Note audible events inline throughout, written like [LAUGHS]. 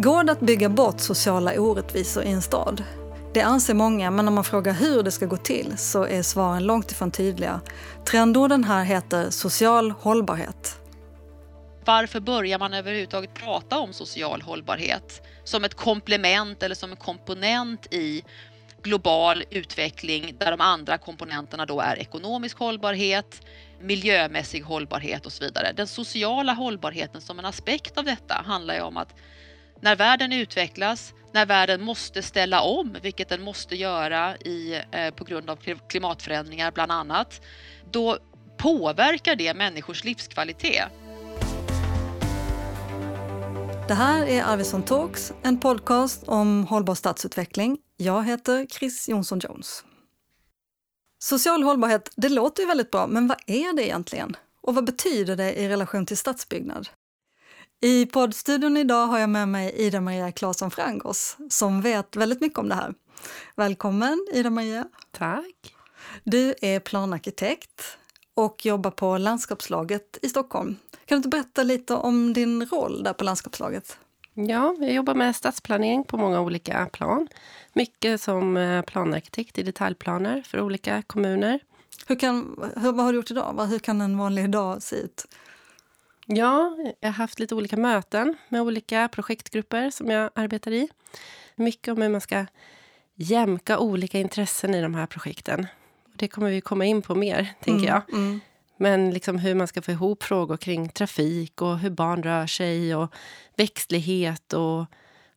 Går det att bygga bort sociala orättvisor i en stad? Det anser många, men om man frågar hur det ska gå till så är svaren långt ifrån tydliga. Trendorden här heter social hållbarhet. Varför börjar man överhuvudtaget prata om social hållbarhet som ett komplement eller som en komponent i global utveckling där de andra komponenterna då är ekonomisk hållbarhet, miljömässig hållbarhet och så vidare. Den sociala hållbarheten som en aspekt av detta handlar ju om att när världen utvecklas, när världen måste ställa om, vilket den måste göra i, eh, på grund av klimatförändringar bland annat, då påverkar det människors livskvalitet. Det här är Arvidsson Talks, en podcast om hållbar stadsutveckling. Jag heter Chris Jonsson Jones. Social hållbarhet, det låter ju väldigt bra, men vad är det egentligen? Och vad betyder det i relation till stadsbyggnad? I poddstudion idag har jag med mig Ida-Maria Claesson Frangos som vet väldigt mycket om det här. Välkommen Ida-Maria! Tack! Du är planarkitekt och jobbar på landskapslaget i Stockholm. Kan du inte berätta lite om din roll där på landskapslaget? Ja, jag jobbar med stadsplanering på många olika plan. Mycket som eh, planarkitekt i detaljplaner för olika kommuner. Hur kan, hur, vad har du gjort idag? Hur kan en vanlig dag se ut? Ja, jag har haft lite olika möten med olika projektgrupper som jag arbetar i. Mycket om hur man ska jämka olika intressen i de här projekten. Det kommer vi komma in på mer, tänker mm, jag. Mm. Men liksom hur man ska få ihop frågor kring trafik och hur barn rör sig och växtlighet och,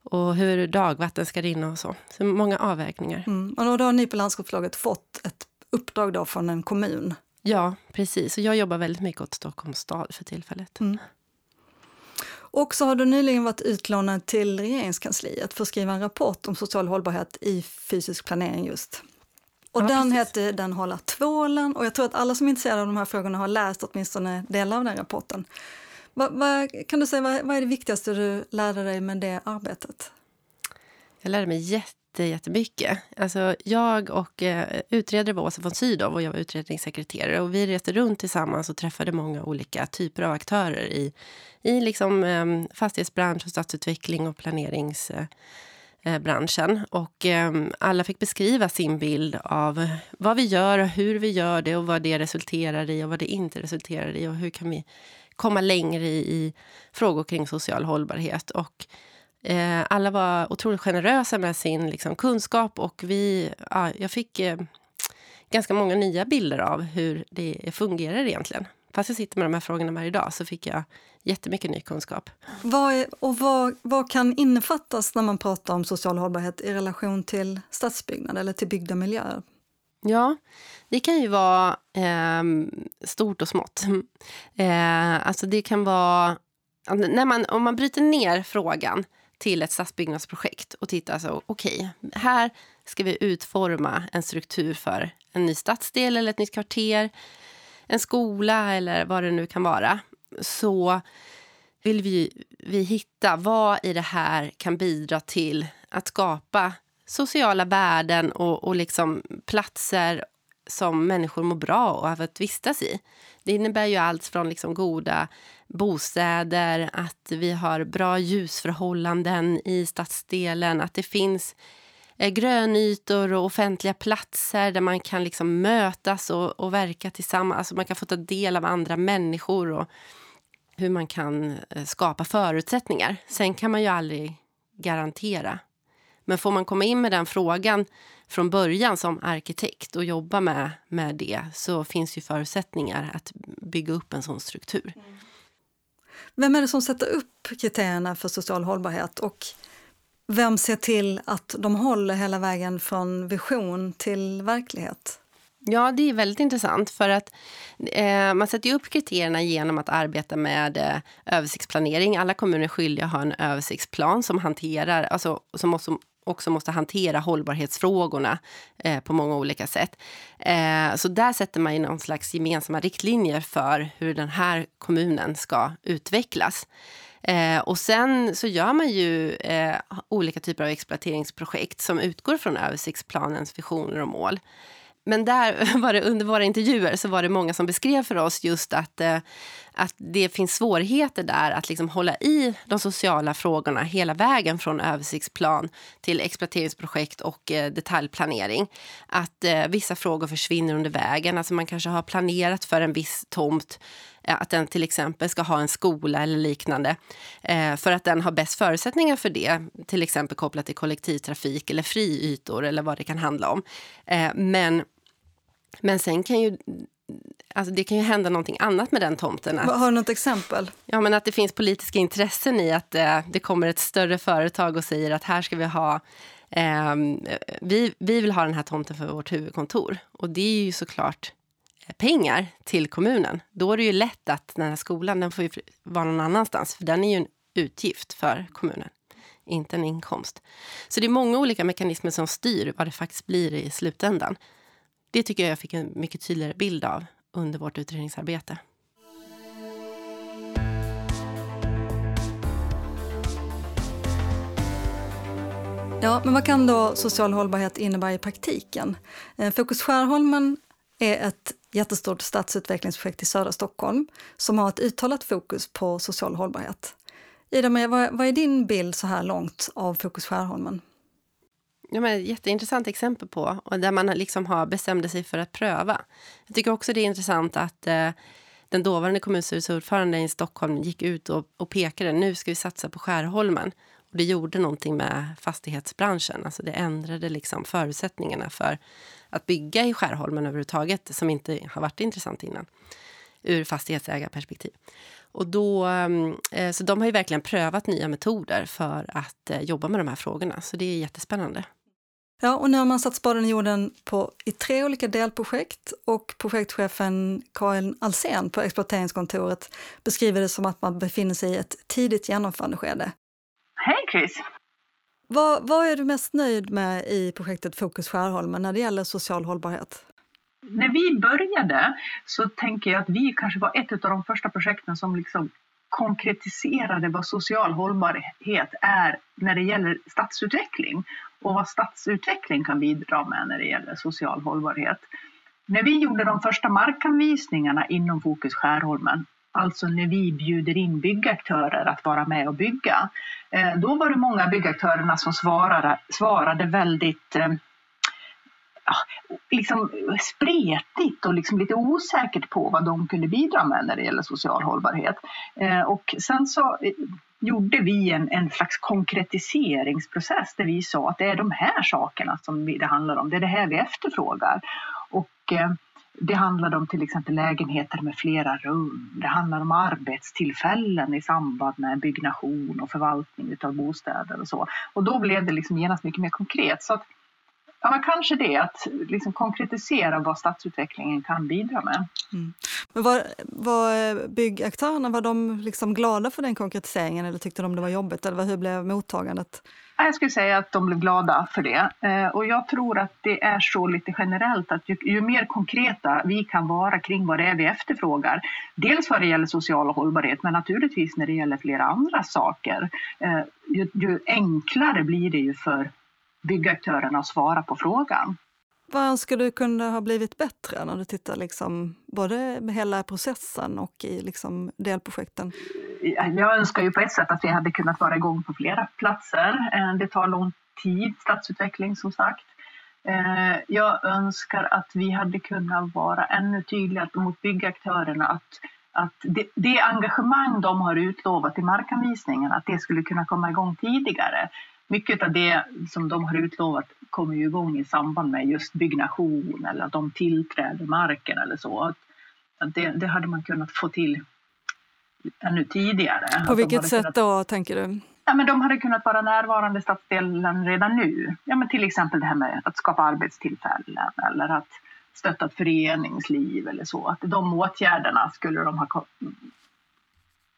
och hur dagvatten ska rinna och så. Så många avvägningar. Mm. Och då har ni på landskapslaget fått ett uppdrag då från en kommun Ja, precis. Och jag jobbar väldigt mycket åt Stockholms stad för tillfället. Mm. Och så har du nyligen varit utlånad till regeringskansliet för att skriva en rapport om social hållbarhet i fysisk planering just. Och ja, den heter Den hålla tvålen och jag tror att alla som är intresserade av de här frågorna har läst åtminstone delar av den rapporten. Va, va, kan du säga vad, vad är det viktigaste du lärde dig med det arbetet? Jag lärde mig jätte jättemycket. Alltså, jag och eh, utredare var Åsa von Sydow och jag var utredningssekreterare. Och vi reste runt tillsammans och träffade många olika typer av aktörer i, i liksom, eh, fastighetsbransch, och stadsutveckling och planeringsbranschen. Eh, eh och eh, alla fick beskriva sin bild av vad vi gör och hur vi gör det och vad det resulterar i och vad det inte resulterar i och hur kan vi komma längre i, i frågor kring social hållbarhet. Och Eh, alla var otroligt generösa med sin liksom, kunskap och vi, ja, jag fick eh, ganska många nya bilder av hur det fungerar egentligen. Fast jag sitter med de här frågorna varje dag så fick jag jättemycket ny kunskap. Vad, är, och vad, vad kan innefattas när man pratar om social hållbarhet i relation till stadsbyggnad eller till byggda miljöer? Ja, det kan ju vara eh, stort och smått. Eh, alltså det kan vara... När man, om man bryter ner frågan till ett stadsbyggnadsprojekt och titta så okej, okay, här ska vi utforma en struktur för en ny stadsdel eller ett nytt kvarter, en skola eller vad det nu kan vara. Så vill vi, vi hitta vad i det här kan bidra till att skapa sociala värden och, och liksom platser som människor mår bra av att vistas i. Det innebär ju allt från liksom goda bostäder, att vi har bra ljusförhållanden i stadsdelen, att det finns eh, grönytor och offentliga platser där man kan liksom mötas och, och verka tillsammans. Alltså man kan få ta del av andra människor och hur man kan eh, skapa förutsättningar. Sen kan man ju aldrig garantera. Men får man komma in med den frågan från början som arkitekt och jobba med, med det så finns ju förutsättningar att bygga upp en sån struktur. Mm. Vem är det som sätter upp kriterierna för social hållbarhet och vem ser till att de håller hela vägen från vision till verklighet? Ja, det är väldigt intressant för att eh, man sätter upp kriterierna genom att arbeta med eh, översiktsplanering. Alla kommuner är skyldiga att ha en översiktsplan som hanterar, alltså som också också måste hantera hållbarhetsfrågorna eh, på många olika sätt. Eh, så där sätter man ju någon slags gemensamma riktlinjer för hur den här kommunen ska utvecklas. Eh, och sen så gör man ju eh, olika typer av exploateringsprojekt som utgår från översiktsplanens visioner och mål. Men där [LAUGHS] var det, under våra intervjuer så var det många som beskrev för oss just att, eh, att det finns svårigheter där att liksom hålla i de sociala frågorna hela vägen från översiktsplan till exploateringsprojekt och eh, detaljplanering. Att eh, vissa frågor försvinner under vägen. Alltså man kanske har planerat för en viss tomt eh, att den till exempel ska ha en skola eller liknande eh, för att den har bäst förutsättningar för det, till exempel kopplat till kollektivtrafik eller friytor eller vad det kan handla om. Eh, men, men sen kan ju Alltså det kan ju hända någonting annat med den tomten. Att, har du något exempel? Ja, men att det finns politiska intressen i att eh, det kommer ett större företag och säger att här ska vi ha eh, vi, vi vill ha den här tomten för vårt huvudkontor. Och det är ju såklart pengar till kommunen. Då är det ju lätt att den här skolan den får vara någon annanstans. För den är ju en utgift för kommunen, inte en inkomst. Så det är många olika mekanismer som styr vad det faktiskt blir i slutändan. Det tycker jag jag fick en mycket tydligare bild av under vårt utredningsarbete. Ja, men vad kan då social hållbarhet innebära i praktiken? Eh, fokus Skärholmen är ett jättestort stadsutvecklingsprojekt i södra Stockholm som har ett uttalat fokus på social hållbarhet. Ida, vad, vad är din bild så här långt av Fokus Skärholmen? Ja, men jätteintressant exempel på och där man liksom har bestämde sig för att pröva. Jag tycker också det är intressant att eh, den dåvarande kommunstyrelseordföranden i Stockholm gick ut och, och pekade nu ska vi satsa på Skärholmen. Och det gjorde någonting med fastighetsbranschen. Alltså det ändrade liksom förutsättningarna för att bygga i Skärholmen överhuvudtaget som inte har varit intressant innan ur fastighetsägarperspektiv. Och då, eh, så de har ju verkligen prövat nya metoder för att eh, jobba med de här frågorna. Så det är jättespännande. Ja, och nu har man satt spaden i jorden på, i tre olika delprojekt och projektchefen Karin Alsen på exploateringskontoret beskriver det som att man befinner sig i ett tidigt genomförandeskede. Hej Chris! Vad, vad är du mest nöjd med i projektet Fokus Skärholmen när det gäller social hållbarhet? När vi började så tänker jag att vi kanske var ett av de första projekten som liksom konkretiserade vad social hållbarhet är när det gäller stadsutveckling och vad stadsutveckling kan bidra med när det gäller social hållbarhet. När vi gjorde de första markanvisningarna inom Fokus Skärholmen alltså när vi bjuder in byggaktörer att vara med och bygga. Eh, då var det många byggaktörerna som svarade, svarade väldigt eh, liksom spretigt och liksom lite osäkert på vad de kunde bidra med när det gäller social hållbarhet. Eh, och sen så eh, gjorde vi en, en slags konkretiseringsprocess där vi sa att det är de här sakerna som det handlar om, det är det här vi efterfrågar. Och eh, det handlade om till exempel lägenheter med flera rum. Det handlar om arbetstillfällen i samband med byggnation och förvaltning av bostäder och så. Och då blev det liksom genast mycket mer konkret. Så att, ja, men kanske det, att liksom konkretisera vad stadsutvecklingen kan bidra med. Mm. Men var, var byggaktörerna var de liksom glada för den konkretiseringen eller tyckte de det var jobbigt? Eller hur blev mottagandet? Jag skulle säga att de blev glada för det. Eh, och jag tror att det är så lite generellt att ju, ju, mer konkreta vi kan vara kring vad det är vi efterfrågar, dels vad det gäller social hållbarhet men naturligtvis när det gäller flera andra saker, eh, ju, ju enklare blir det ju för byggaktörerna att svara på frågan. Vad önskar du kunde ha blivit bättre när du tittar liksom, både med hela processen och i liksom delprojekten? Jag önskar ju på ett sätt att vi hade kunnat vara igång på flera platser. Eh, det tar lång tid, stadsutveckling som sagt. Eh, jag önskar att vi hade kunnat vara ännu tydligare mot byggaktörerna att, att det, det engagemang de har utlovat i markanvisningen, att det skulle kunna komma igång tidigare mycket av det som de har utlovat kommer ju igång i samband med just byggnation eller att de tillträder marken eller så. Att det, det hade man kunnat få till ännu tidigare. På vilket sätt kunnat... då, tänker du? Ja, men de hade kunnat vara närvarande i stadsdelen redan nu. Ja, men till exempel det här med att skapa arbetstillfällen eller att stötta ett föreningsliv eller så. Att de åtgärderna skulle de ha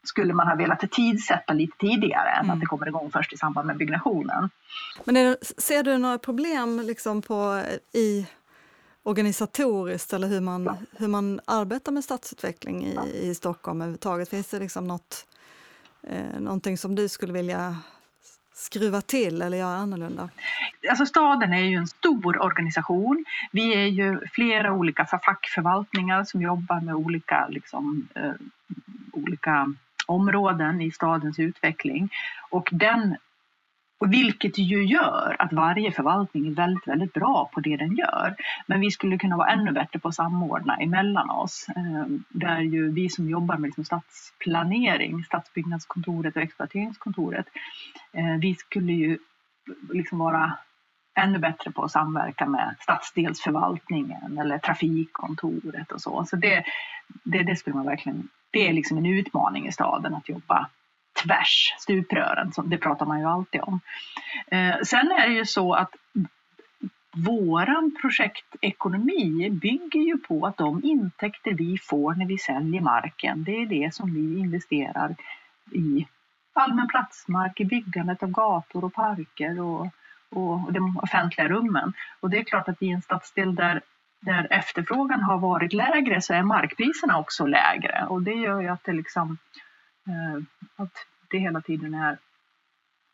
skulle man ha velat tidsätta lite tidigare än mm. att det kommer igång först i samband med byggnationen. Men det, ser du några problem liksom på, i organisatoriskt eller hur man, hur man arbetar med stadsutveckling i, i Stockholm överhuvudtaget? Finns det liksom något, eh, någonting som du skulle vilja skruva till eller göra annorlunda? Alltså staden är ju en stor organisation. Vi är ju flera olika fackförvaltningar som jobbar med olika liksom, eh, olika områden i stadens utveckling. Och den och vilket ju gör att varje förvaltning är väldigt, väldigt bra på det den gör. Men vi skulle kunna vara ännu bättre på att samordna emellan oss. Ehm, där ju vi som jobbar med liksom stadsplanering, stadsbyggnadskontoret och exploateringskontoret, eh, vi skulle ju liksom vara ännu bättre på att samverka med stadsdelsförvaltningen eller trafikkontoret och så. Så det, det, det skulle man verkligen, det är liksom en utmaning i staden att jobba tvärs, stuprören, det pratar man ju alltid om. Eh, sen är det ju så att våran projektekonomi bygger ju på att de intäkter vi får när vi säljer marken, det är det som vi investerar i allmän platsmark, i byggandet av gator och parker och, och de offentliga rummen. Och det är klart att i en stadsdel där, där efterfrågan har varit lägre så är markpriserna också lägre och det gör ju att det liksom eh, att det hela tiden är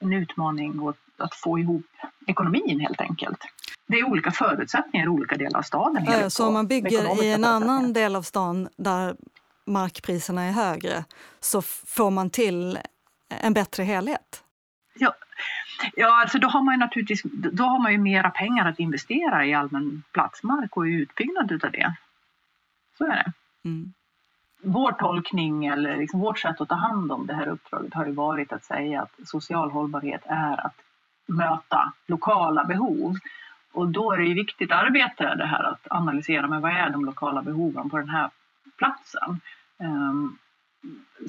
en utmaning att, att få ihop ekonomin helt enkelt. Det är olika förutsättningar i olika delar av staden. Äh, så om man bygger i en annan del av stan där markpriserna är högre så får man till en bättre helhet? Ja, ja alltså då har man ju naturligtvis då har man ju mera pengar att investera i allmän platsmark och i utbyggnad utav det. Så är det. Mm vår tolkning eller liksom vårt sätt att ta hand om det här uppdraget har ju varit att säga att social hållbarhet är att möta lokala behov. Och då är det ju viktigt arbete det här att analysera men vad är de lokala behoven på den här platsen. Um,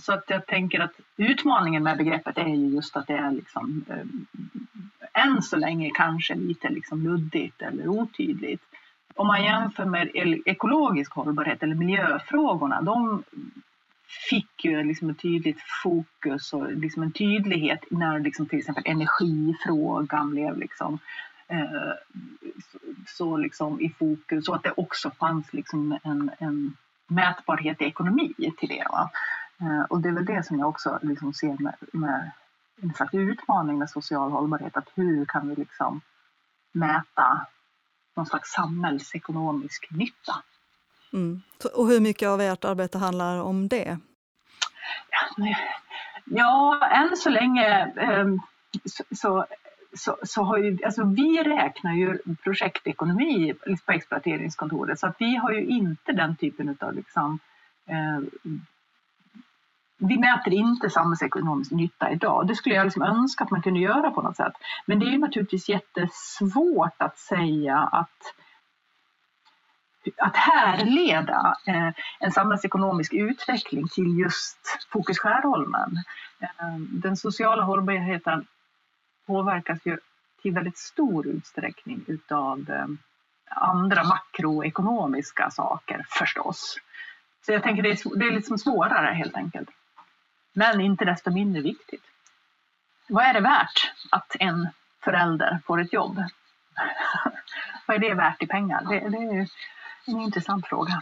så att jag tänker att utmaningen med begreppet är ju just att det är liksom eh, än så länge kanske lite liksom luddigt eller otydligt. Om man jämför med ekologisk hållbarhet eller miljöfrågorna, de fick ju liksom ett tydligt fokus och liksom en tydlighet när liksom till exempel energifrågan blev liksom, eh, så, så liksom i fokus och att det också fanns liksom en, en mätbarhet i ekonomi till det. Eh, och det är väl det som jag också liksom ser med, med en slags utmaning med social hållbarhet, att hur kan vi liksom mäta någon slags samhällsekonomisk nytta. Mm. Och hur mycket av ert arbete handlar om det? Ja, ja än så länge ehm, så, så, så, så, har ju, alltså vi räknar ju projektekonomi på exploateringskontoret så att vi har ju inte den typen av liksom, eh, vi mäter inte samhällsekonomisk nytta idag. Det skulle jag liksom önska att man kunde göra på något sätt. Men det är naturligtvis jättesvårt att säga att att härleda eh, en samhällsekonomisk utveckling till just Fokus Skärholmen. Eh, den sociala hållbarheten påverkas ju till väldigt stor utsträckning utav eh, andra makroekonomiska saker förstås. Så jag tänker det är, det är liksom svårare helt enkelt. Men inte desto mindre viktigt. Vad är det värt att en förälder får ett jobb? [LAUGHS] Vad är det värt i pengar? Det, det är en intressant fråga.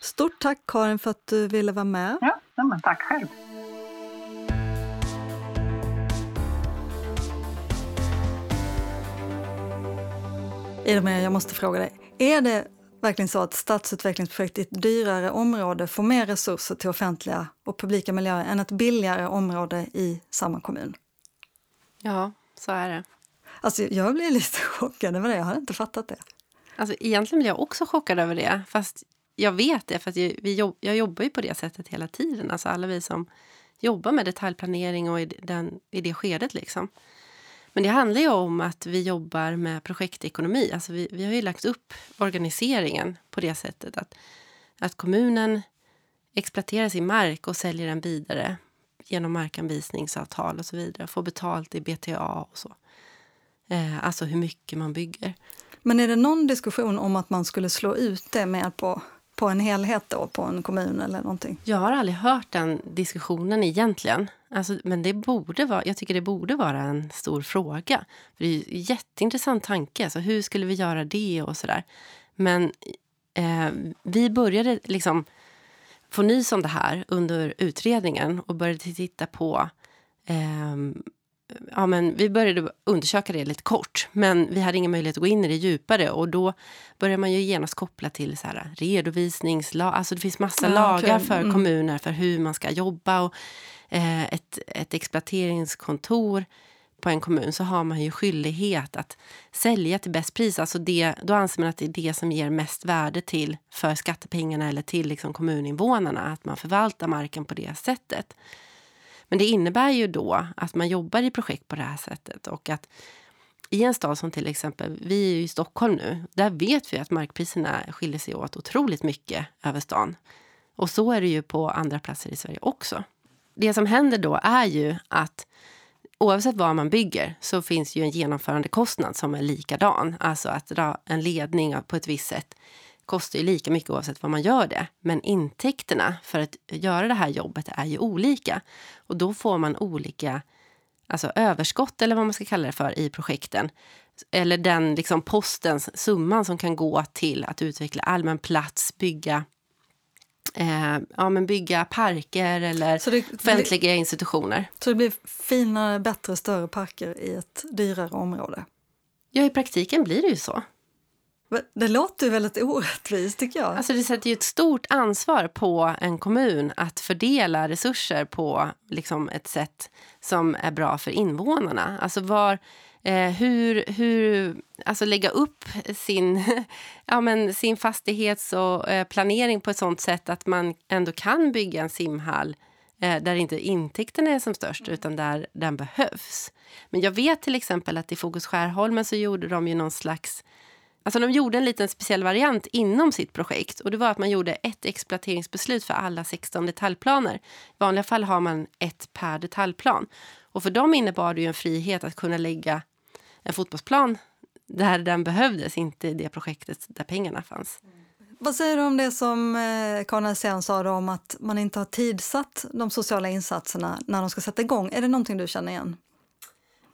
Stort tack Karin för att du ville vara med. Ja, men tack själv. Ida, jag måste fråga dig. Är det verkligen så att stadsutvecklingsprojekt i ett dyrare område får mer resurser till offentliga och publika miljöer än ett billigare område i samma kommun? Ja, så är det. Alltså, jag blir lite [LAUGHS] chockad över det. Jag hade inte fattat det. Alltså, egentligen blir jag också chockad över det. Fast jag vet det, för att vi jobb, jag jobbar ju på det sättet hela tiden. Alltså alla vi som jobbar med detaljplanering och i, den, i det skedet. Liksom. Men det handlar ju om att vi jobbar med projektekonomi. Alltså vi, vi har ju lagt upp organiseringen på det sättet att, att kommunen exploaterar sin mark och säljer den vidare genom markanvisningsavtal och så vidare. Får betalt i BTA och så. Eh, alltså hur mycket man bygger. Men är det någon diskussion om att man skulle slå ut det mer på på en helhet då, på en kommun eller någonting? Jag har aldrig hört den diskussionen egentligen. Alltså, men det borde vara, jag tycker det borde vara en stor fråga. För det är en jätteintressant tanke. Alltså, hur skulle vi göra det och sådär. Men eh, vi började liksom få nys om det här under utredningen och började titta på eh, ja, men vi började undersöka det lite kort, men vi hade ingen möjlighet att gå in i det djupare. Och då börjar man ju genast koppla till så här, redovisningslag. Alltså det finns massa Ja, lagar okej. för Mm. kommuner för hur man ska jobba. Och, eh, ett, ett exploateringskontor på en kommun så har man ju skyldighet att sälja till bäst pris. Alltså det, då anser man att det är det som ger mest värde till för skattepengarna eller till liksom kommuninvånarna. Att man förvaltar marken på det sättet. Men det innebär ju då att man jobbar i projekt på det här sättet och att i en stad som till exempel, vi är ju i Stockholm nu, där vet vi att markpriserna skiljer sig åt otroligt mycket över stan. Och så är det ju på andra platser i Sverige också. Det som händer då är ju att oavsett vad man bygger så finns ju en genomförandekostnad som är likadan. Alltså att dra en ledning på ett visst sätt kostar ju lika mycket oavsett vad man gör det. Men intäkterna för att göra det här jobbet är ju olika. Och då får man olika alltså överskott eller vad man ska kalla det för i projekten. Eller den liksom postens summan som kan gå till att utveckla allmän plats, bygga, eh, ja, men bygga parker eller Så det, offentliga institutioner. så det blir finare, bättre, större parker i ett dyrare område. Ja, i praktiken blir det ju så. Det låter ju väldigt orättvist tycker jag. Alltså det sätter ju ett stort ansvar på en kommun att fördela resurser på liksom ett sätt som är bra för invånarna. Alltså var, eh, hur, hur, alltså lägga upp sin, [LAUGHS] ja men sin fastighets och eh, planering på ett sånt sätt att man ändå kan bygga en simhall eh, där inte intäkterna är som störst utan där den behövs. Men jag vet till exempel att i Fokus Skärholmen så gjorde de ju någon slags Alltså de gjorde en liten speciell variant inom sitt projekt. Och det var att man gjorde ett exploateringsbeslut för alla 16 detaljplaner. I vanliga fall har man ett per detaljplan. Och för dem innebar det ju en frihet att kunna lägga en fotbollsplan där den behövdes, inte i det projektet där pengarna fanns. Vad säger du om det som eh, Karin Alsén sa då om att man inte har tidsatt de sociala insatserna när de ska sätta igång? Är det någonting du känner igen?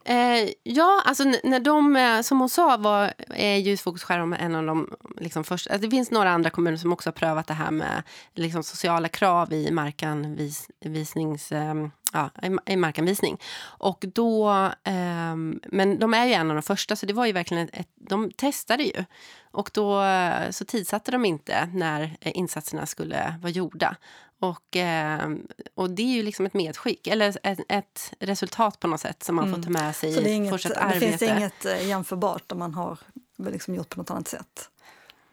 Eh, ja, alltså när de, eh, som hon sa, var, eh, Ljusfokus Skärholm en av de liksom, första... Alltså det finns några andra kommuner som också har prövat det här med liksom, sociala krav i markanvisnings... Eh, ja, i, markanvisning. Och då, eh, men de är ju en av de första, så det var ju verkligen ett, ett, de testade ju. Och då eh, så tidsatte de inte när eh, insatserna skulle vara gjorda. Och, eh, och det är ju liksom ett medskick, eller ett, ett resultat på något sätt som man får ta med sig Mm. Det, i inget, fortsatt det arbete. finns inget eh, jämförbart om man har liksom gjort på något annat sätt?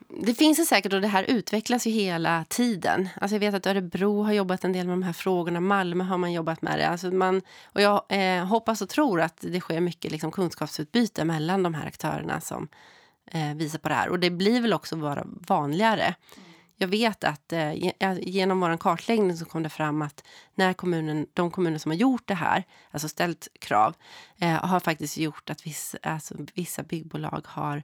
Det finns det säkert och det här utvecklas ju hela tiden. Alltså jag vet att Örebro har jobbat en del med de här frågorna. Malmö har man jobbat med det. Alltså man, och jag eh, hoppas och tror att det sker mycket liksom kunskapsutbyte mellan de här aktörerna som eh, visar på det här. Och det blir väl också vara vanligare. Jag vet att eh, genom vår kartläggning så kom det fram att när kommunen, de kommuner som har gjort det här, alltså ställt krav, eh, har faktiskt gjort att vissa, alltså, vissa byggbolag har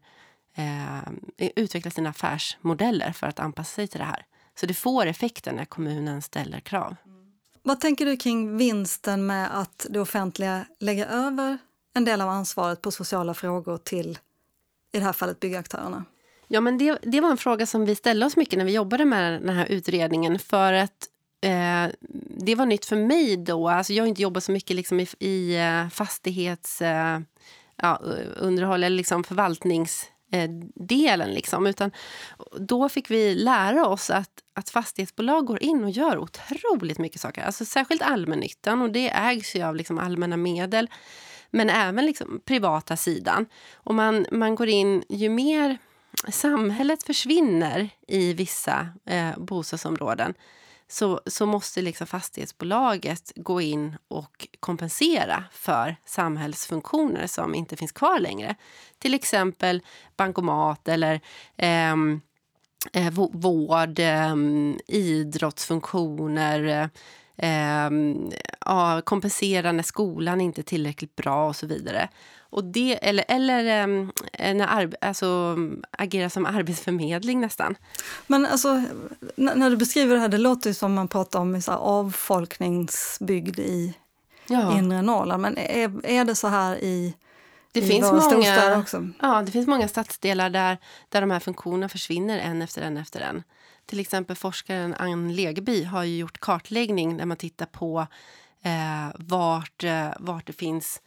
eh, utvecklat sina affärsmodeller för att anpassa sig till det här. Så det får effekter när kommunen ställer krav. Vad tänker du kring vinsten med att det offentliga lägger över en del av ansvaret på sociala frågor till, i det här fallet, byggaktörerna? Ja, men det, det var en fråga som vi ställde oss mycket när vi jobbade med den här utredningen. För att eh, det var nytt för mig då. Alltså jag har inte jobbat så mycket liksom i, i eh, fastighets... Eh, ja, eh, underhåll eller liksom förvaltningsdelen. Eh, liksom. Utan då fick vi lära oss att, att fastighetsbolag går in och gör otroligt mycket saker. Alltså särskilt allmännyttan och det ägs ju av liksom allmänna medel. Men även liksom privata sidan. Och man, man går in, ju mer samhället försvinner i vissa eh, bostadsområden så, så måste liksom fastighetsbolaget gå in och kompensera för samhällsfunktioner som inte finns kvar längre. Till exempel bankomat eller ehm, eh, vård, eh, idrottsfunktioner eh, ja, kompensera när skolan inte är tillräckligt bra och så vidare. Och det, eller eller ehm, när arb, alltså, agera som arbetsförmedling nästan. Men alltså, när du beskriver det här, det låter ju som man pratar om så här avfolkningsbygd i Ja. inre Norrland. Men är, är det så här i, Det i finns många, ja, det finns många stadsdelar där, där de här funktionerna försvinner en efter en efter en. Till exempel forskaren Ann Legeby har ju gjort kartläggning där man tittar på eh, vart, eh, vart det finns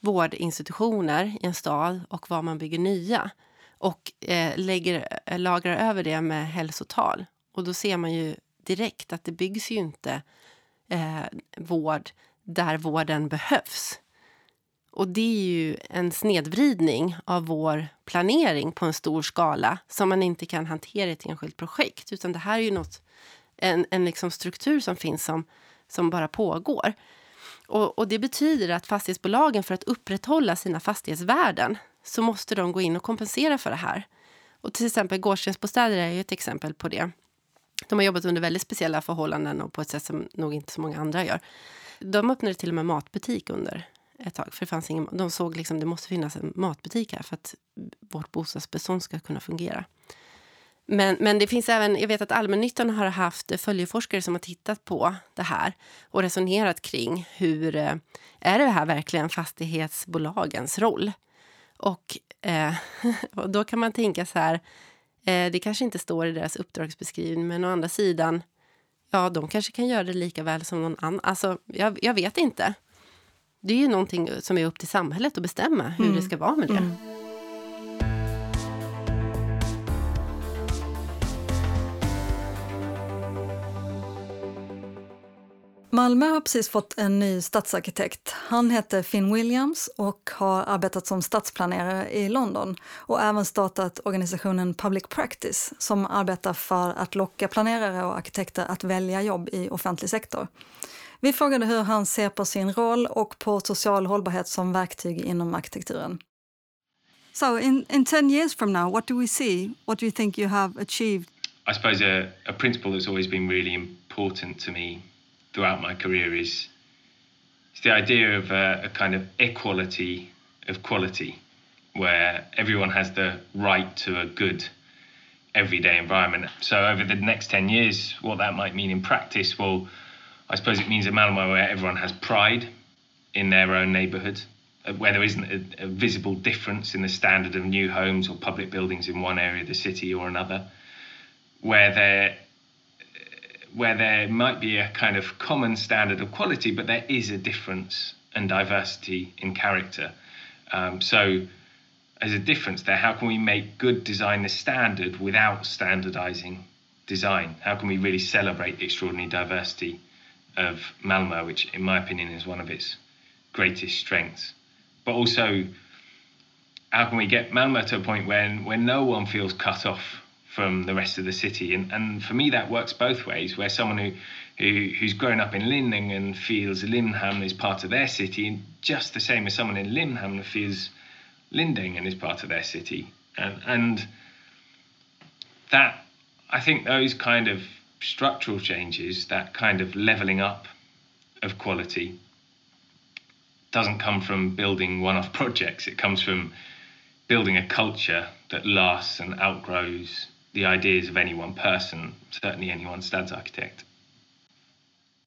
vårdinstitutioner i en stad och var man bygger nya och eh, lägger, eh, lagrar över det med hälsotal. Och då ser man ju direkt att det byggs ju inte eh, vård där vården behövs. Och det är ju en snedvridning av vår planering på en stor skala som man inte kan hantera i ett enskilt projekt. Utan det här är ju något, en, en liksom struktur som finns som, som bara pågår. Och, och, det betyder att fastighetsbolagen för att upprätthålla sina fastighetsvärden så måste de gå in och kompensera för det här. Och till exempel Gårdstensbostäder är ju ett exempel på det. De har jobbat under väldigt speciella förhållanden och på ett sätt som nog inte så många andra gör. De öppnade till och med matbutik under ett tag. För det fanns ingen, de såg liksom det måste finnas en matbutik här för att vårt bostadsbestånd ska kunna fungera. Men, men det finns även, jag vet att allmännyttan har haft följeforskare som har tittat på det här och resonerat kring hur eh, är det här verkligen fastighetsbolagens roll? Och, eh, [LAUGHS] och då kan man tänka så här, eh, det kanske inte står i deras uppdragsbeskrivning, men å andra sidan, ja, de kanske kan göra det lika väl som någon annan. Alltså, jag, jag vet inte. Det är ju någonting som är upp till samhället att bestämma hur mm. det ska vara med det. Mm. Malmö har precis fått en ny stadsarkitekt. Han heter Finn Williams och har arbetat som stadsplanerare i London och även startat organisationen Public Practice som arbetar för att locka planerare och arkitekter att välja jobb i offentlig sektor. Vi frågade hur han ser på sin roll och på social hållbarhet som verktyg inom arkitekturen. So in, in 10 years from now, what do we see? What do you think you have achieved? I suppose a, a principle that's always been really important to me throughout my career is it's the idea of a, a kind of equality of quality, where everyone has the right to a good everyday environment. So over the next 10 years, what that might mean in practice, well, I suppose it means a Malmo where everyone has pride in their own neighbourhood, uh, where there isn't a, a, visible difference in the standard of new homes or public buildings in one area of the city or another, where there where there might be a kind of common standard of quality, but there is a difference and diversity in character. Um, so, as a difference there, how can we make good design the standard without standardizing design? How can we really celebrate the extraordinary diversity of Malmo, which, in my opinion, is one of its greatest strengths? But also, how can we get Malmo to a point when, when no one feels cut off from the rest of the city. And, and for me, that works both ways, where someone who, who who's grown up in Lindingen feels Limhamn is part of their city, and just the same as someone in Limhamn feels Lindingen is part of their city. And, and that, I think those kind of structural changes, that kind of leveling up of quality, doesn't come from building one off [LAUGHS] projects. It comes from building a culture that lasts and outgrows the ideas of any one person, certainly any one stadsarchitect.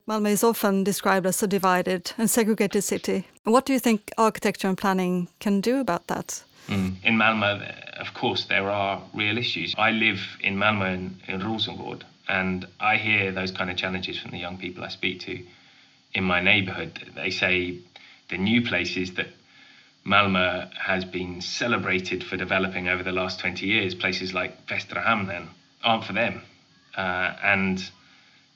Malmö is often described as a divided and segregated city. What do you think architecture and planning can do about that? Mm. In Malmö, of course, there are real issues. I live in Malmö in, in Rosengård, and I hear those kind of challenges from the young people I speak to in my neighbourhood. They say the new places that Malmö has been celebrated for developing over the last 20 years. Places like Västra aren't for them. Uh, and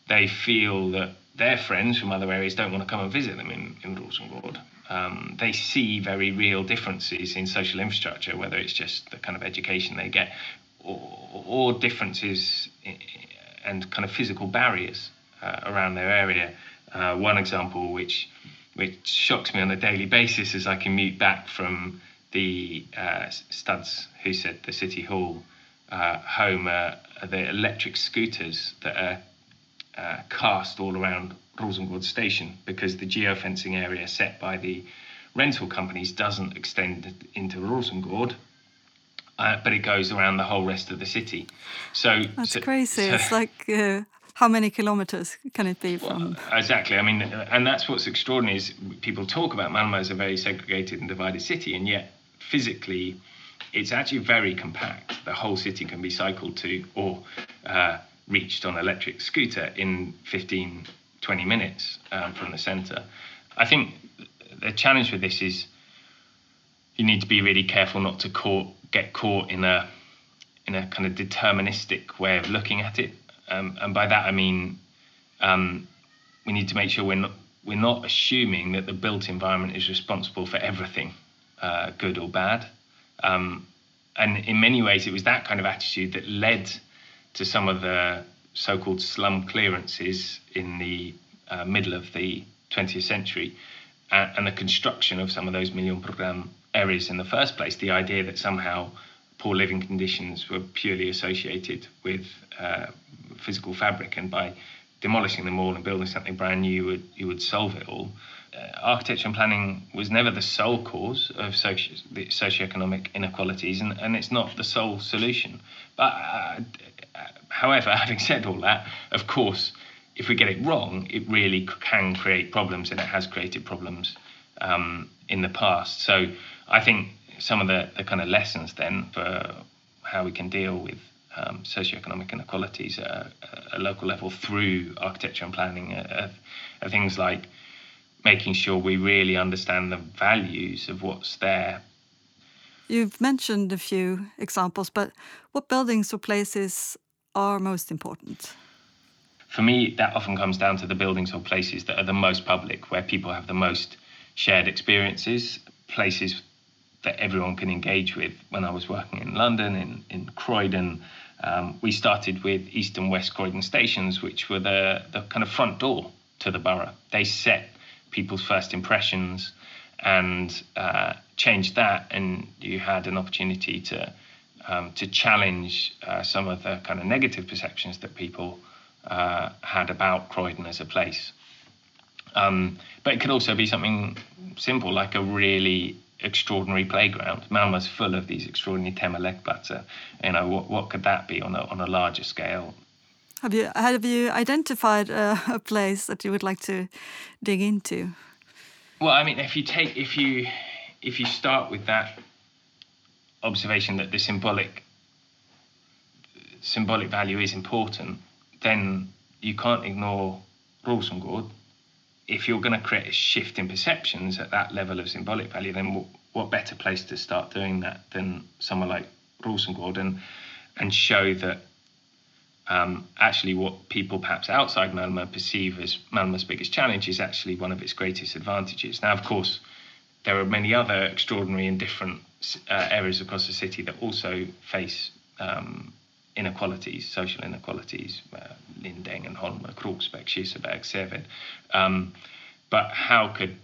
they feel that their friends from other areas don't want to come and visit them in, in Rosengård. Um, they see very real differences in social infrastructure, whether it's just the kind of education they get or, or differences in, and kind of physical barriers uh, around their area. Uh, one example, which which shocks me on a daily basis is I commute back from the uh, Studs who said the City Hall uh, home, uh, the electric scooters that are uh, cast all around Rosengård station because the geofencing area set by the rental companies doesn't extend into Rosengård. Uh, but it goes around the whole rest of the city. So that's so, crazy. So, it's [LAUGHS] like uh, how many kilometers can it be from? Well, exactly. I mean, and that's what's extraordinary is people talk about Malmo as a very segregated and divided city, and yet physically, it's actually very compact. The whole city can be cycled to or uh, reached on electric scooter in 15, 20 minutes um, from the centre. I think the challenge with this is you need to be really careful not to caught, get caught in a in a kind of deterministic way of looking at it. Um, and by that I mean um, we need to make sure we're not we're not assuming that the built environment is responsible for everything, uh, good or bad. Um, and in many ways, it was that kind of attitude that led to some of the so-called slum clearances in the uh, middle of the 20th century, and, and the construction of some of those million program areas in the first place. The idea that somehow poor living conditions were purely associated with uh, physical fabric, and by demolishing them all and building something brand new, you would you would solve it all. Uh, architecture and planning was never the sole cause of socio- the socioeconomic inequalities, and, and it's not the sole solution. But uh, however, [LAUGHS] having said all that, of course, if we get it wrong, it really can create problems, and it has created problems um, in the past. So I think some of the, the kind of lessons then for how we can deal with um, socioeconomic inequalities at a, local level through architecture and planning are, are, things like making sure we really understand the values of what's there. You've mentioned a few examples, but what buildings or places are most important? For me, that often comes down to the buildings or places that are the most public, where people have the most shared experiences, places that everyone can engage with. When I was working in London, in, in Croydon, um, we started with East and West Croydon stations, which were the, the kind of front door to the borough. They set people's first impressions and uh, changed that, and you had an opportunity to um, to challenge uh, some of the kind of negative perceptions that people uh, had about Croydon as a place. Um, but it could also be something simple, like a really extraordinary playground. Malmö's full of these extraordinary Tema Lekplatser. You know, what, what could that be on a, on a larger scale? Have you have you identified a, a place that you would like to dig into? Well, I mean, if you take if you if you start with that observation that the symbolic symbolic value is important, then you can't ignore Rosengård if you're going to create a shift in perceptions at that level of symbolic value, then what, what better place to start doing that than somewhere like Rosengård and, and show that um, actually what people perhaps outside Malmö perceive as Malmö's biggest challenge is actually one of its greatest advantages. Now, of course, there are many other extraordinary and different uh, areas across the city that also face um, inequalities, social inequalities, uh, Lindängen, Holme, Kroksbäck, Kirseberg, Seved. Um, but how could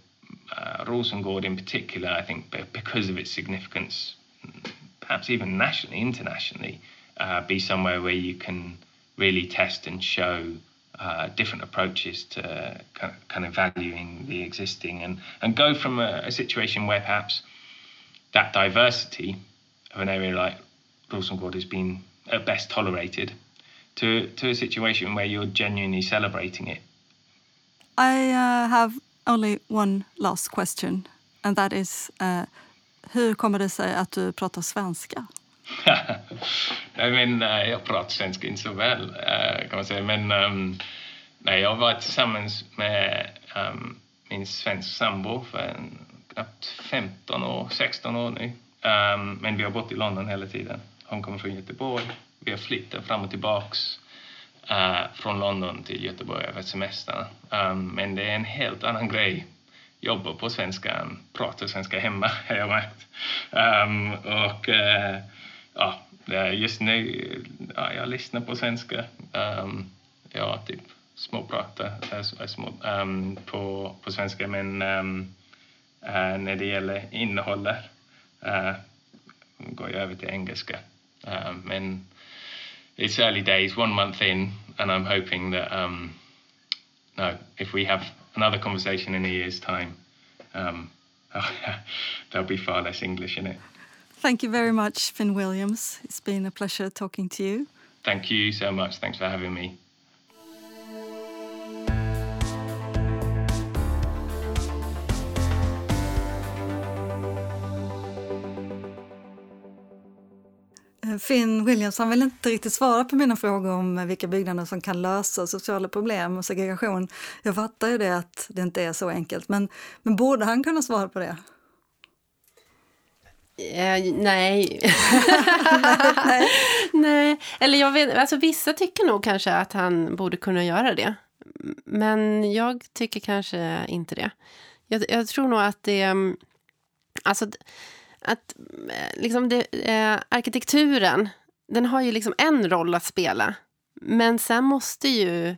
uh, Rosengård in particular, I think because of its significance, perhaps even nationally, internationally, uh, be somewhere where you can really test and show uh, different approaches to kind of valuing the existing and, and go from a, a, situation where perhaps that diversity of an area like Rosengård has been at best tolerated to, to a situation where you're genuinely celebrating it. I uh, have only one last question and that is uh, hur kommer det sig att du pratar svenska? [LAUGHS] I mean, uh, jag pratar svenska inte så väl uh, kan man säga men um, nej, jag varit tillsammans med um, min svensk sambo för en, knappt 15 år, 16 år nu. Um, men vi har bott i London hela tiden. Hon kommer från Göteborg. Vi har flyttat fram och tillbaks uh, från London till Göteborg över semestern. Um, men det är en helt annan grej. Jobba på svenska än prata svenska hemma, [LAUGHS] har jag märkt. Um, och uh, ja, just nu, ja, jag lyssnar på svenska. Um, ja, typ småprata äh, små, um, på, på svenska, men um, uh, när det gäller innehållet uh, går jag över till engelska. Um, men it's early days, one month in, and I'm hoping that um, no, if we have another conversation in a year's time, um, [LAUGHS] there'll be far less English in it. Thank you very much, Finn Williams. It's been a pleasure talking to you. Thank you so much. Thanks for having me. Finn Williams han vill inte riktigt svara på mina frågor om vilka byggnader som kan lösa sociala problem och segregation. Jag fattar ju det att det inte är så enkelt, men, men borde han kunna svara på det? Eh, nej. [LAUGHS] nej. nej. Eller jag vet, alltså vissa tycker nog kanske att han borde kunna göra det. Men jag tycker kanske inte det. Jag, jag tror nog att det... Mm, alltså att eh, liksom det, eh, arkitekturen, den har ju liksom en roll att spela. Men sen måste ju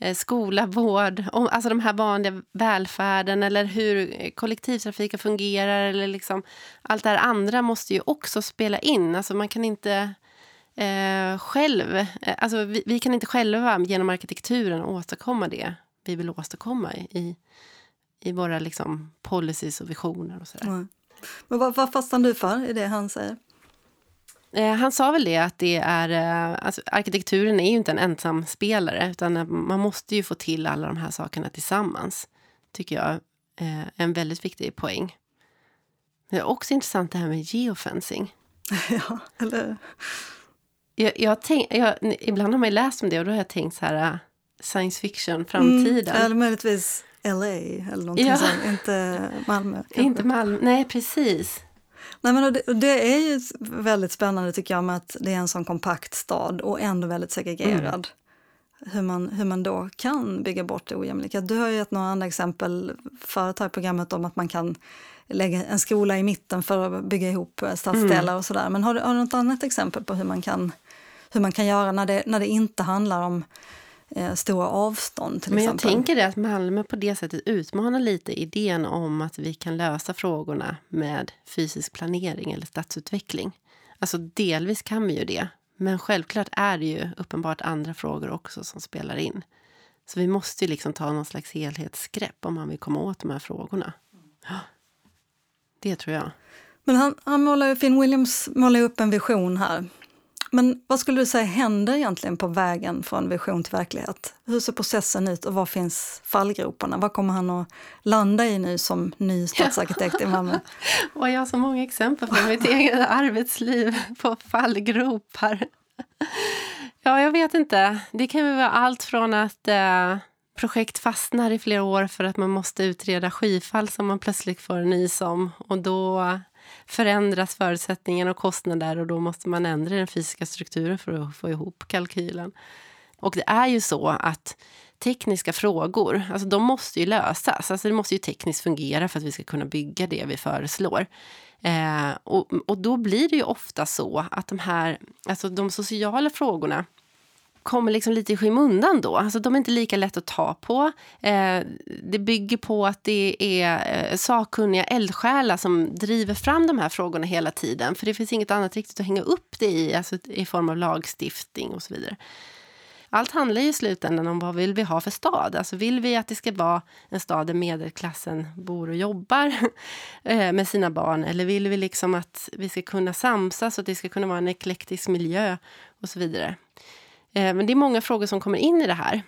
eh, skola, vård, alltså de här vanliga välfärden eller hur kollektivtrafiken fungerar eller liksom allt det här andra måste ju också spela in. Alltså man kan inte eh, själv, eh, alltså vi, vi, kan inte själva genom arkitekturen åstadkomma det vi vill åstadkomma i, i våra liksom policies och visioner och sådär. Mm. Men vad, vad fastnar du för i det han säger? Eh, han sa väl det att det är, eh, alltså, arkitekturen är ju inte en ensam spelare utan man måste ju få till alla de här sakerna tillsammans. Tycker jag är eh, en väldigt viktig poäng. Det är också intressant det här med geofencing. [LAUGHS] ja, eller... Jag, jag tänk, jag, ibland har man läst om det och då har jag tänkt så här science fiction, framtiden. Mm, eller möjligtvis LA eller någonting ja. sånt, inte Malmö. Kanske. Inte Malmö, nej precis. Nej, men det, det, är ju väldigt spännande tycker jag med att det är en sån kompakt stad och ändå väldigt segregerad. Mm. Hur, man, hur man då kan bygga bort ojämlikhet. Du har ju gett några andra exempel förut här i programmet om att man kan lägga en skola i mitten för att bygga ihop eh, stadsdelar mm. och sådär. Men har du, har du något annat exempel på hur man kan, hur man kan göra när det, när det inte handlar om eh, stora avstånd. Till Men jag tänker det att Malmö på det sättet utmanar lite idén om att vi kan lösa frågorna med fysisk planering eller stadsutveckling. Alltså delvis kan vi ju det, men självklart är det ju uppenbart andra frågor också som spelar in. Så vi måste ju liksom ta någon slags helhetsgrepp om man vill komma åt de här frågorna. Det tror jag. Men han, han målar, Finn Williams målar upp en vision här men vad skulle du säga händer egentligen på vägen från vision till verklighet? Hur ser processen ut och var finns fallgroparna? Vad kommer han att landa i nu som ny stadsarkitekt i Malmö? [LAUGHS] och jag har så många exempel från mitt eget arbetsliv på fallgropar. ja, jag vet inte. Det kan väl vara allt från att eh, projekt fastnar i flera år för att man måste utreda skyfall som man plötsligt får nys om. Och då förändras förutsättningarna och kostnader och då måste man ändra den fysiska strukturen för att få ihop kalkylen. Och det är ju så att tekniska frågor, alltså de måste ju lösas. Alltså det måste ju tekniskt fungera för att vi ska kunna bygga det vi föreslår. Eh, och, och då blir det ju ofta så att de här, alltså de sociala frågorna kommer liksom lite i skymundan då. Alltså, de är inte lika lätt att ta på. Eh, det bygger på att det är eh, sakkunniga eldsjälar som driver fram de här frågorna hela tiden. För det finns inget annat riktigt att hänga upp det i, alltså i form av lagstiftning och så vidare. Allt handlar i slutändan om vad vill vi ha för stad. Alltså vill vi att det ska vara en stad där medelklassen bor och jobbar [LAUGHS] eh, med sina barn? Eller vill vi liksom att vi ska kunna samsas och att det ska kunna vara en eklektisk miljö och så vidare? Eh, men det är många frågor som kommer in i det här.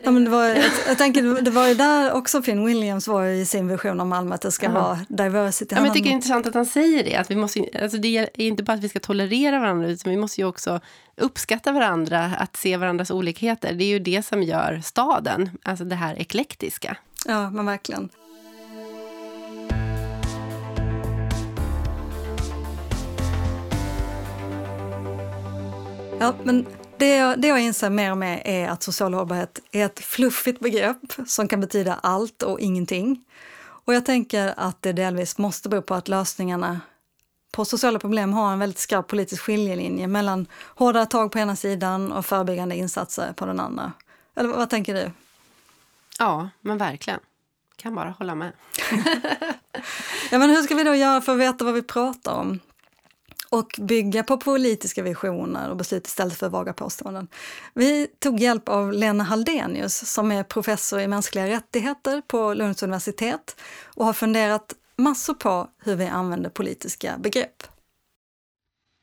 Ja, men det var, jag, jag tänker, det var ju där också Finn Williams var i sin vision om Malmö, att det ska Aha. vara diversity. Ja, men jag tycker det är intressant att han säger det. Att vi måste, alltså det är inte bara att vi ska tolerera varandra, utan vi måste ju också uppskatta varandra, att se varandras olikheter. Det är ju det som gör staden, alltså det här eklektiska. Ja, men verkligen. Ja, men det jag, det jag inser mer och mer är att social hållbarhet är ett fluffigt begrepp som kan betyda allt och ingenting. Och jag tänker att det delvis måste bero på att lösningarna på sociala problem har en väldigt skarp politisk skiljelinje mellan hårdare tag på ena sidan och förebyggande insatser på den andra. Eller vad tänker du? Ja, men verkligen. Kan bara hålla med. [LAUGHS] ja, men hur ska vi då göra för att veta vad vi pratar om? Och bygga på politiska visioner och beslut istället för vaga påståenden. Vi tog hjälp av Lena Haldenius som är professor i mänskliga rättigheter på Lunds universitet och har funderat massor på hur vi använder politiska begrepp.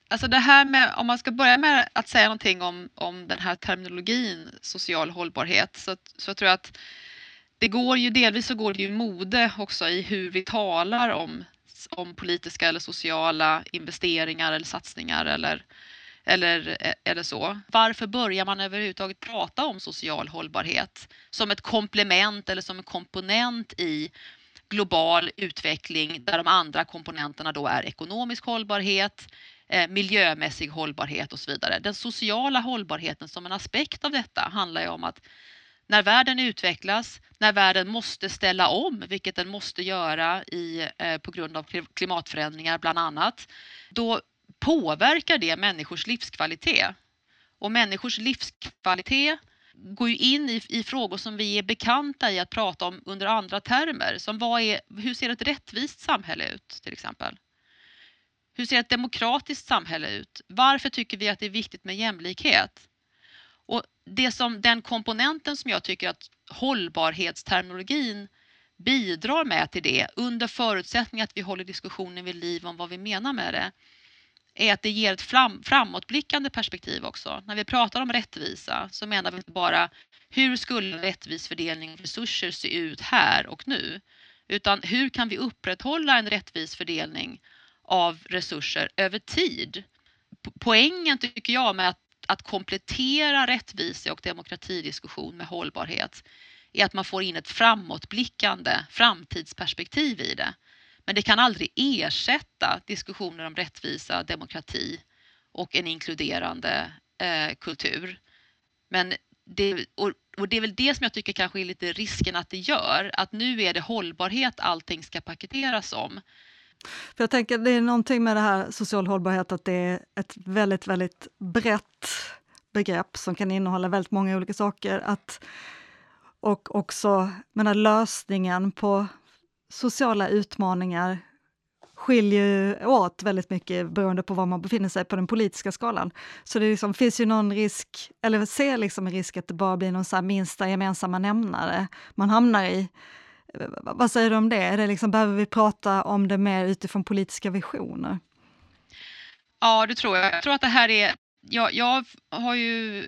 Alltså det här med, om man ska börja med att säga någonting om, om den här terminologin social hållbarhet så, så tror jag att det går ju delvis så går det ju mode också i hur vi talar om om politiska eller sociala investeringar eller satsningar eller, eller, eh, eller så. Varför börjar man överhuvudtaget prata om social hållbarhet som ett komplement eller som en komponent i global utveckling där de andra komponenterna då är ekonomisk hållbarhet, eh, miljömässig hållbarhet och så vidare. Den sociala hållbarheten som en aspekt av detta handlar ju om att när världen utvecklas, när världen måste ställa om, vilket den måste göra i, eh, på grund av klimatförändringar bland annat, då påverkar det människors livskvalitet. Och människors livskvalitet går ju in i, i frågor som vi är bekanta i att prata om under andra termer. Som vad är, hur ser ett rättvist samhälle ut till exempel? Hur ser ett demokratiskt samhälle ut? Varför tycker vi att det är viktigt med jämlikhet? Och det som, den komponenten som jag tycker att hållbarhetsterminologin bidrar med till det under förutsättning att vi håller diskussionen vid liv om vad vi menar med det är att det ger ett fram, framåtblickande perspektiv också. När vi pratar om rättvisa så menar vi inte bara hur skulle rättvis fördelning av resurser se ut här och nu? Utan hur kan vi upprätthålla en rättvis fördelning av resurser över tid? Poängen tycker jag med att, att komplettera rättvise och demokratidiskussion med hållbarhet är att man får in ett framåtblickande framtidsperspektiv i det. Men det kan aldrig ersätta diskussioner om rättvisa, demokrati och en inkluderande eh, kultur. Men det, och, och, det är väl det som jag tycker kanske är lite risken att det gör, att nu är det hållbarhet allting ska paketeras om. För jag tänker det är någonting med det här social hållbarhet, att det är ett väldigt, väldigt brett begrepp som kan innehålla väldigt många olika saker. Att, och också menar, lösningen på sociala utmaningar skiljer åt väldigt mycket beroende på var man befinner sig på den politiska skalan. Så det liksom, finns ju någon risk, eller ser liksom en risk att det bara blir någon så minsta gemensamma nämnare man hamnar i. Eh, vad säger du om det? Är det liksom, behöver vi prata om det mer utifrån politiska visioner? Ja, det tror jag. Jag tror att det här är... Jag, jag har ju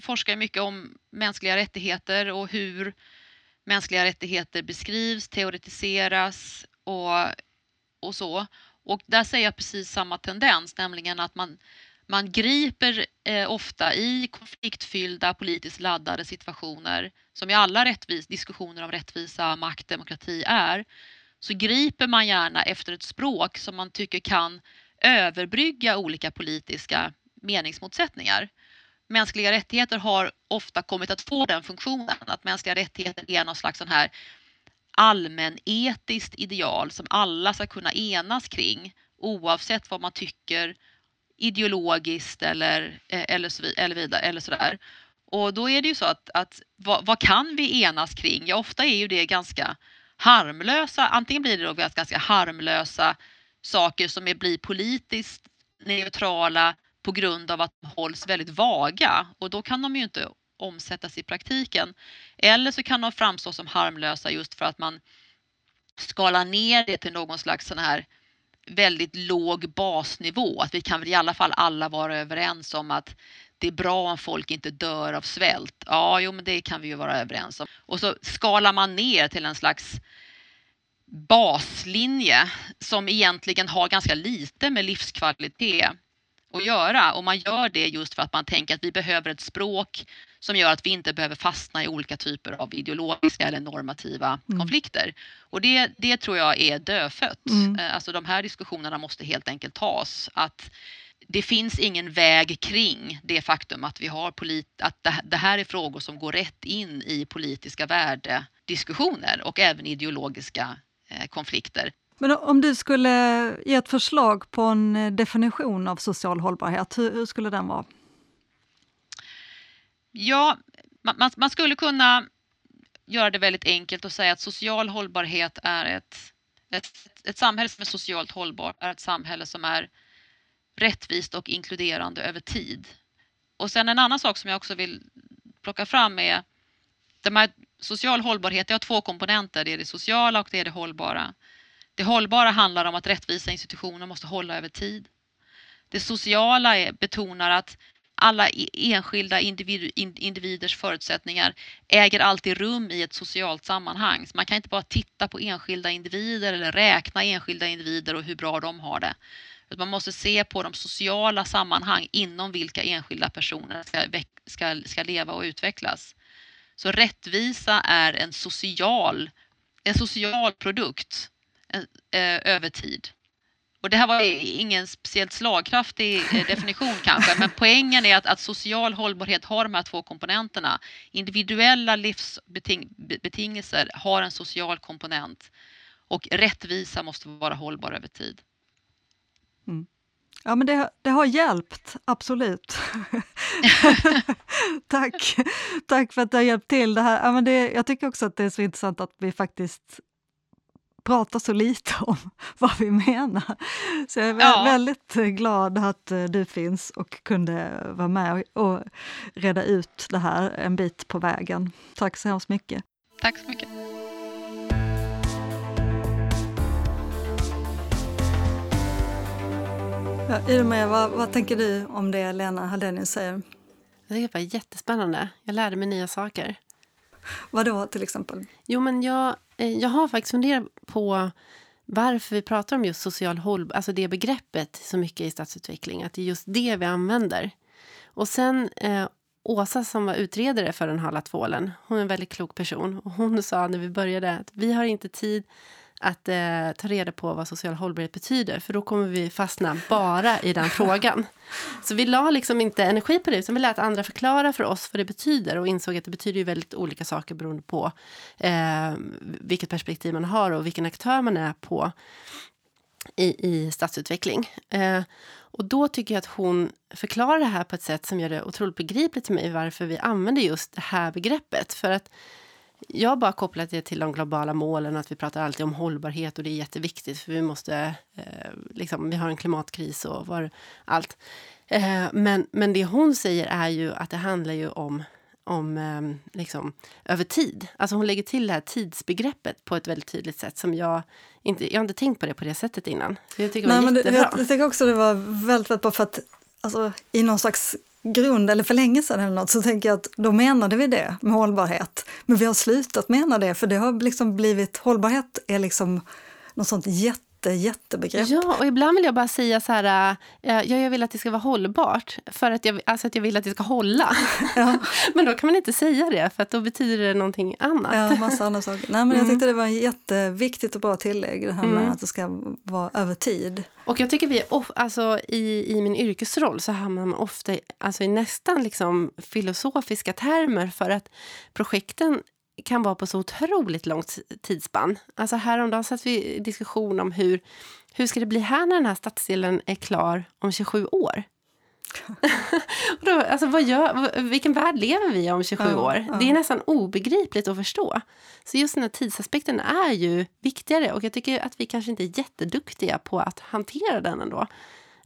forskat mycket om mänskliga rättigheter och hur mänskliga rättigheter beskrivs, teoretiseras och, och så. Och där ser jag precis samma tendens, nämligen att man, man griper eh, ofta i konfliktfyllda, politiskt laddade situationer, som i alla rättvis, diskussioner om rättvisa, makt, demokrati är, så griper man gärna efter ett språk som man tycker kan överbrygga olika politiska meningsmotsättningar. Mänskliga rättigheter har ofta kommit att få den funktionen, att mänskliga rättigheter är någon slags sån här allmänetiskt ideal som alla ska kunna enas kring oavsett vad man tycker ideologiskt eller, eh, eller, så, eller, vidare, eller sådär. Och då är det ju så att, att vad, vad, kan vi enas kring? Ja, ofta är ju det ganska harmlösa, antingen blir det då ganska harmlösa saker som är, blir politiskt neutrala på grund av att de hålls väldigt vaga och då kan de ju inte omsättas i praktiken. Eller så kan de framstå som harmlösa just för att man skalar ner det till någon slags sån här väldigt låg basnivå. Att vi kan väl i alla fall alla vara överens om att det är bra om folk inte dör av svält. Ja, jo, men det kan vi ju vara överens om. Och så skalar man ner till en slags baslinje som egentligen har ganska lite med livskvalitet att göra och man gör det just för att man tänker att vi behöver ett språk som gör att vi inte behöver fastna i olika typer av ideologiska eller normativa mm. konflikter. Och det, det tror jag är dödfött. Mm. Eh, alltså de här diskussionerna måste helt enkelt tas. Att det finns ingen väg kring det faktum att vi har polit att det här är frågor som går rätt in i politiska värdediskussioner och även ideologiska eh, konflikter. Men om du skulle ge ett förslag på en eh, definition av social hållbarhet, hur, hur skulle den vara? Ja, man, man, skulle kunna göra det väldigt enkelt och säga att social hållbarhet är ett, ett, ett samhälle som är socialt hållbart, är ett samhälle som är rättvist och inkluderande över tid. Och sen en annan sak som jag också vill plocka fram är de här social hållbarhet, det har två komponenter, det är det sociala och det är det hållbara. Det hållbara handlar om att rättvisa institutioner måste hålla över tid. Det sociala är, betonar att alla e- enskilda individ, individers förutsättningar äger alltid rum i ett socialt sammanhang. Så man kan inte bara titta på enskilda individer eller räkna enskilda individer och hur bra de har det. Man måste se på de sociala sammanhang inom vilka enskilda personer ska, ska, ska leva och utvecklas. Så rättvisa är en social en social produkt över tid. Och det här var ingen speciellt slagkraftig eh, definition kanske, men poängen är att, att, social hållbarhet har de här två komponenterna. Individuella livsbetingelser har en social komponent och rättvisa måste vara hållbar över tid. Mm. Ja, men det, det har hjälpt, absolut. [LAUGHS] Tack. Tack för att det har hjälpt till. Det här, ja, men det, jag tycker också att det är så intressant att vi faktiskt pratar så lite om [LAUGHS] vad vi menar. Så jag är ja. väldigt glad att eh, du finns och kunde vara med och reda ut det här en bit på vägen. Tack så hemskt mycket. Tack så mycket. Ja, Irma, vad, vad tänker du om det Lena Hallenius säger? Jag tycker det var jättespännande. Jag lärde mig nya saker. Vad då till exempel? Jo, men jag, eh, jag har faktiskt funderat på varför vi pratar om just social hållbarhet, alltså det begreppet så mycket i stadsutveckling. Att det är just det vi använder. Och sen eh, Åsa som var utredare för den hala tvålen, hon är en väldigt klok person. Och hon sa när vi började att vi har inte tid att eh, ta reda på vad social hållbarhet betyder för då kommer vi fastna bara i den frågan. [LAUGHS] Så vi la liksom inte energi på det utan vi lät andra förklara för oss vad det betyder och insåg att det betyder ju väldigt olika saker beroende på eh, vilket perspektiv man har och vilken aktör man är på i, i stadsutveckling. Eh, och då tycker jag att hon förklarar det här på ett sätt som gör det otroligt begripligt för mig varför vi använder just det här begreppet. För att jag har bara kopplat det till de globala målen att vi pratar alltid om hållbarhet och det är jätteviktigt för vi måste, eh, liksom, vi har en klimatkris och var, allt. Eh, men, men det hon säger är ju att det handlar ju om om eh, liksom, över tid. Alltså hon lägger till det här tidsbegreppet på ett väldigt tydligt sätt som jag inte, jag har inte tänkt på det på det sättet innan. Jag tycker Nej, det var jättebra. jag, jag tycker också det var väldigt, väldigt bra för att alltså, i någon slags grund eller för länge sedan eller något så tänker jag att då menade vi det med hållbarhet. Men vi har slutat mena det för det har liksom blivit, hållbarhet är liksom något sånt jätte jätte, jättebegrepp. Ja, och ibland vill jag bara säga så här, äh, ja, jag vill att det ska vara hållbart, för att jag, alltså att jag vill att det ska hålla. [LAUGHS] Ja. [LAUGHS] men då kan man inte säga det, för att då betyder det någonting annat. Ja, massa andra saker. Nej, men jag mm. tyckte det var jätteviktigt och bra tillägg, det här med mm. att det ska vara över tid. Och jag tycker vi, alltså, i, i min yrkesroll så hamnar man ofta alltså, i nästan liksom filosofiska termer för att projekten kan vara på så otroligt långt tidsspann. Alltså häromdagen satt vi i diskussion om hur, hur ska det bli här när den här stadsdelen är klar om 27 år? [LAUGHS] då, alltså, vad gör, vilken värld lever vi i om 27 ja, år? Ja. Det är nästan obegripligt att förstå. Så just den här tidsaspekten är ju viktigare och jag tycker att vi kanske inte är jätteduktiga på att hantera den ändå.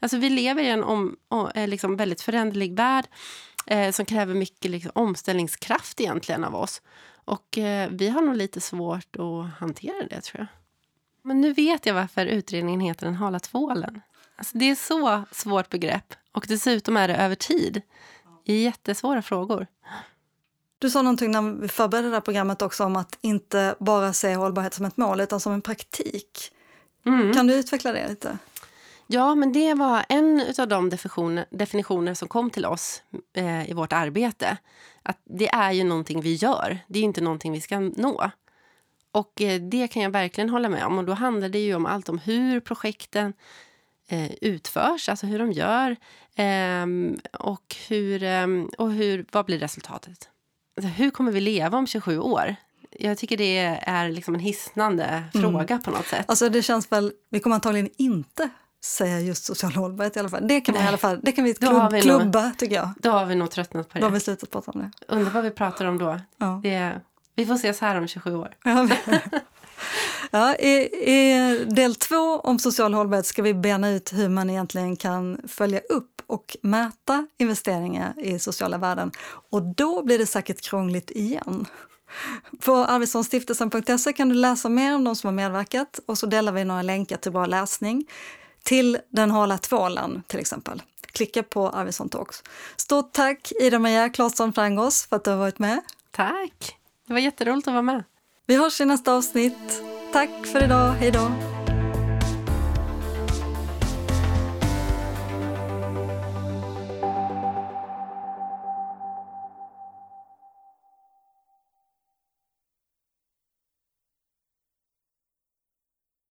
Alltså vi lever i en om, om, liksom väldigt föränderlig värld eh, som kräver mycket liksom, omställningskraft egentligen av oss. Och eh, vi har nog lite svårt att hantera det, tror jag. Men nu vet jag varför utredningen heter Den hala tvålen. Alltså, det är så svårt begrepp. Och dessutom är det över tid. Det är jättesvåra frågor. Du sa någonting när vi förberedde det här programmet också om att inte bara se hållbarhet som ett mål utan som en praktik. Mm. Kan du utveckla det lite? Ja, men det var en av de definitioner, definitioner som kom till oss eh, i vårt arbete. Att det är ju någonting vi gör, det är inte någonting vi ska nå. Och eh, det kan jag verkligen hålla med om. Och då handlar det ju om allt om hur projekten eh, utförs, alltså hur de gör ehm, och, hur, ehm, och hur, vad blir resultatet. Alltså, hur kommer vi leva om 27 år? Jag tycker det är liksom en hisnande mm. fråga på något sätt. Alltså det känns väl, vi kommer antagligen inte säga just social hållbarhet i alla fall. Det kan, vi, i alla fall, det kan vi, klubb, vi klubba, nog, tycker jag. Då har vi nog tröttnat på det. Då har vi slutat prata om det. Undrar vad vi pratar om då. Ja. Det, vi får ses här om 27 år. Ja, ja, i, I del två om social hållbarhet ska vi bena ut hur man egentligen kan följa upp och mäta investeringar i sociala värden. Och då blir det säkert krångligt igen. På arvidssonstiftelsen.se kan du läsa mer om de som har medverkat och så delar vi några länkar till bra läsning till den hala tvålen till exempel. Klicka på Arvidsson Talks. Stort tack Ida-Maria Claesson Frangos för att du har varit med. Tack! Det var jätteroligt att vara med. Vi hörs i nästa avsnitt. Tack för idag. Hej då!